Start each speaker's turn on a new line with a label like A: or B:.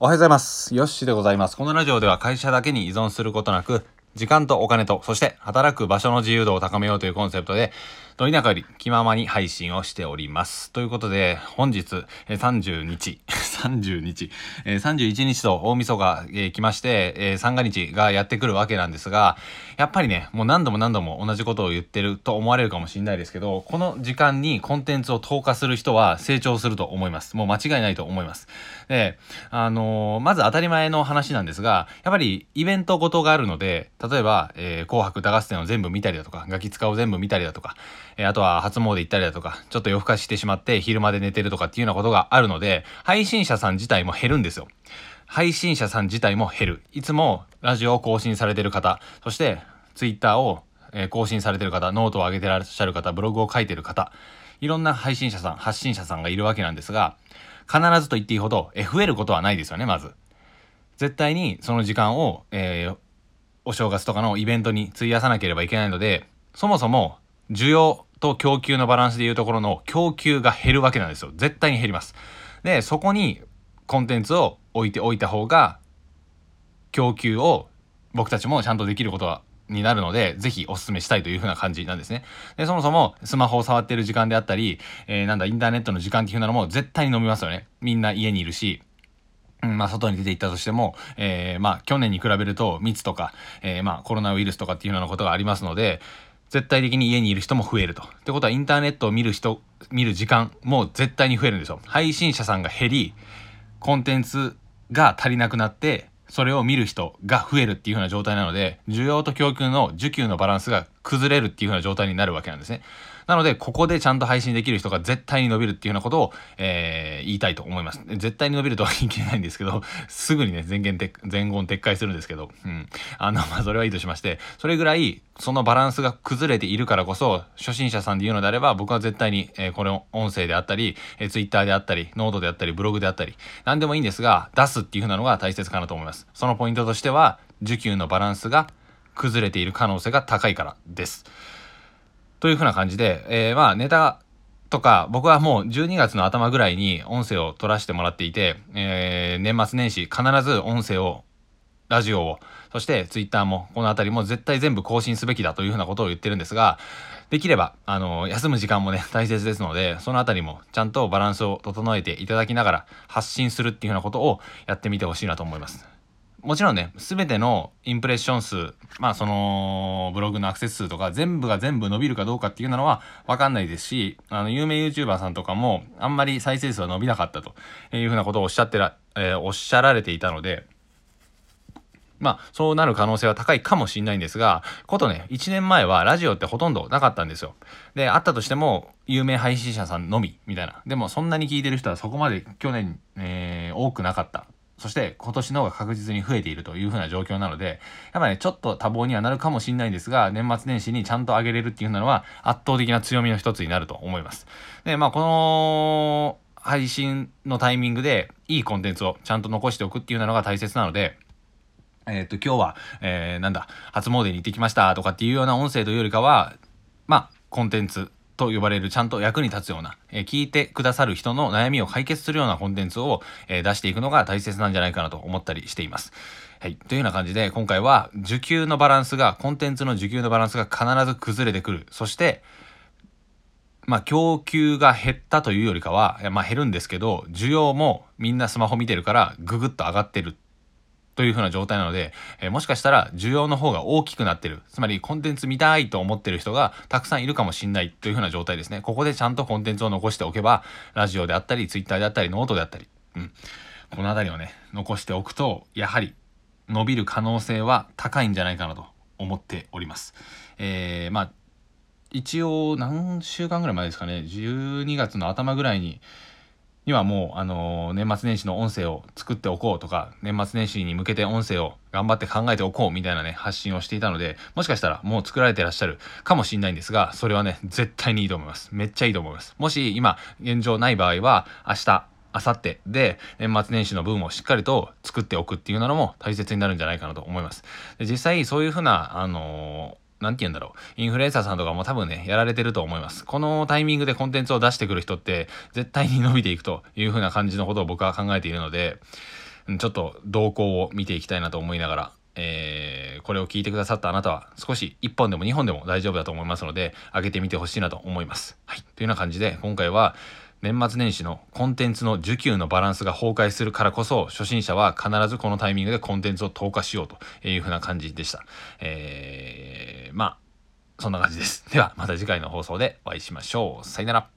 A: おはようございます。よっしーでございます。このラジオでは会社だけに依存することなく、時間とお金と、そして働く場所の自由度を高めようというコンセプトで、ど田舎より気ままに配信をしております。ということで、本日、30日、30日、えー31日と大晦日、えー来まして、えー三が日がやってくるわけなんですが、やっぱりね、もう何度も何度も同じことを言ってると思われるかもしれないですけど、この時間にコンテンツを投下する人は成長すると思います。もう間違いないと思います。で、あのーまず当たり前の話なんですが、やっぱりイベントごとがあるので、例えば、えー紅白歌合戦を全部見たりだとか、ガキ使を全部見たりだとか、えーあとは初詣行ったりだとか、ちょっと夜更かししてしまって昼まで寝てるとかっていうようなことがあるので、配信者さん自体も減るんですよ。配信者さん自体も減る。いつもラジオを更新されてる方、そしてツイッターを更新されてる方、ノートを上げてらっしゃる方、ブログを書いてる方、いろんな配信者さん、発信者さんがいるわけなんですが、必ずと言っていいほど、え増えることはないですよね、まず。絶対にその時間を、えーお正月とかのイベントに費やさなければいけないので、そもそも需要と供給のバランスでいうところの供給が減るわけなんですよ。絶対に減ります。で、そこにコンテンツを置いておいた方が、供給を僕たちもちゃんとできることはになるので、ぜひお勧めしたいというふうな感じなんですね。で、そもそもスマホを触ってる時間であったり、えーなんだ、インターネットの時間っていうのも絶対に飲みますよね。みんな家にいるし、うん、まあ、外に出て行ったとしても、えーまあ、去年に比べると密とか、えーまあ、コロナウイルスとかっていうようなことがありますので、絶対的に家にいる人も増えると。ってことは、インターネットを見る人、見る時間も絶対に増えるんですよ。配信者さんが減り、コンテンツが足りなくなって、それを見る人が増えるっていう風な状態なので、需要と供給の需給のバランスが崩れるっていう風な状態になるわけなんですね。なので、ここでちゃんと配信できる人が絶対に伸びるっていうようなことを、えー言いたいと思います。絶対に伸びるとは言い切れないんですけど、すぐにね、前言撤、前言撤回するんですけど、うん。あの、まあ、それはいいとしまして、それぐらい、そのバランスが崩れているからこそ、初心者さんで言うのであれば、僕は絶対に、えーこれを音声であったり、えー、ツイッターであったり、ノートであったり、ブログであったり、何でもいいんですが、出すっていう風なのが大切かなと思います。そのポイントとしては、需給のバランスが崩れている可能性が高いからです。というふうな感じで、えーまあネタとか、僕はもう12月の頭ぐらいに音声を取らせてもらっていて、えー年末年始必ず音声を、ラジオを、そしてツイッターも、このあたりも絶対全部更新すべきだというふうなことを言ってるんですが、できれば、あの、休む時間もね、大切ですので、そのあたりもちゃんとバランスを整えていただきながら発信するっていうふうなことをやってみてほしいなと思います。もちろんね、すべてのインプレッション数、まあその、ブログのアクセス数とか全部が全部伸びるかどうかっていうのはわかんないですし、あの、有名 YouTuber さんとかもあんまり再生数は伸びなかったというふうなことをおっしゃってら、えーおっしゃられていたので、まあ、そうなる可能性は高いかもしれないんですが、ことね、1年前はラジオってほとんどなかったんですよ。で、あったとしても、有名配信者さんのみ、みたいな。でも、そんなに聞いてる人はそこまで去年、えー多くなかった。そして、今年の方が確実に増えているというふうな状況なので、やっぱね、ちょっと多忙にはなるかもしれないんですが、年末年始にちゃんと上げれるっていうのは、圧倒的な強みの一つになると思います。で、まあ、この、配信のタイミングで、いいコンテンツをちゃんと残しておくっていうのが大切なので、えっ、と、今日は、えー、なんだ、初詣に行ってきましたとかっていうような音声というよりかは、まあ、コンテンツと呼ばれるちゃんと役に立つような、え聞いてくださる人の悩みを解決するようなコンテンツを、え出していくのが大切なんじゃないかなと思ったりしています。はい。というような感じで、今回は、受給のバランスが、コンテンツの受給のバランスが必ず崩れてくる。そして、まあ、供給が減ったというよりかは、まあ、減るんですけど、需要もみんなスマホ見てるから、ぐぐっと上がってるという風な状態なので、えーもしかしたら需要の方が大きくなってる。つまりコンテンツ見たいと思ってる人がたくさんいるかもしんないという風な状態ですね。ここでちゃんとコンテンツを残しておけば、ラジオであったり、ツイッターであったり、ノートであったり、うん。このあたりをね、残しておくと、やはり伸びる可能性は高いんじゃないかなと思っております。えー、まあ、一応何週間ぐらい前ですかね、12月の頭ぐらいに、にはもう、あのー年末年始の音声を作っておこうとか、年末年始に向けて音声を頑張って考えておこうみたいなね、発信をしていたので、もしかしたらもう作られてらっしゃるかもしれないんですが、それはね、絶対にいいと思います。めっちゃいいと思います。もし今、現状ない場合は、明日、明後日で年末年始の分をしっかりと作っておくっていうのも大切になるんじゃないかなと思います。で実際そういうふうな、あのーなんて言うんだろう。インフルエンサーさんとかも多分ね、やられてると思います。このタイミングでコンテンツを出してくる人って、絶対に伸びていくという風な感じのことを僕は考えているので、ちょっと動向を見ていきたいなと思いながら、えー、これを聞いてくださったあなたは少し1本でも2本でも大丈夫だと思いますので、上げてみてほしいなと思います。はい。というような感じで、今回は、年末年始のコンテンツの需給のバランスが崩壊するからこそ、初心者は必ずこのタイミングでコンテンツを投下しようというふうな感じでした。えー、まあ、そんな感じです。では、また次回の放送でお会いしましょう。さよなら。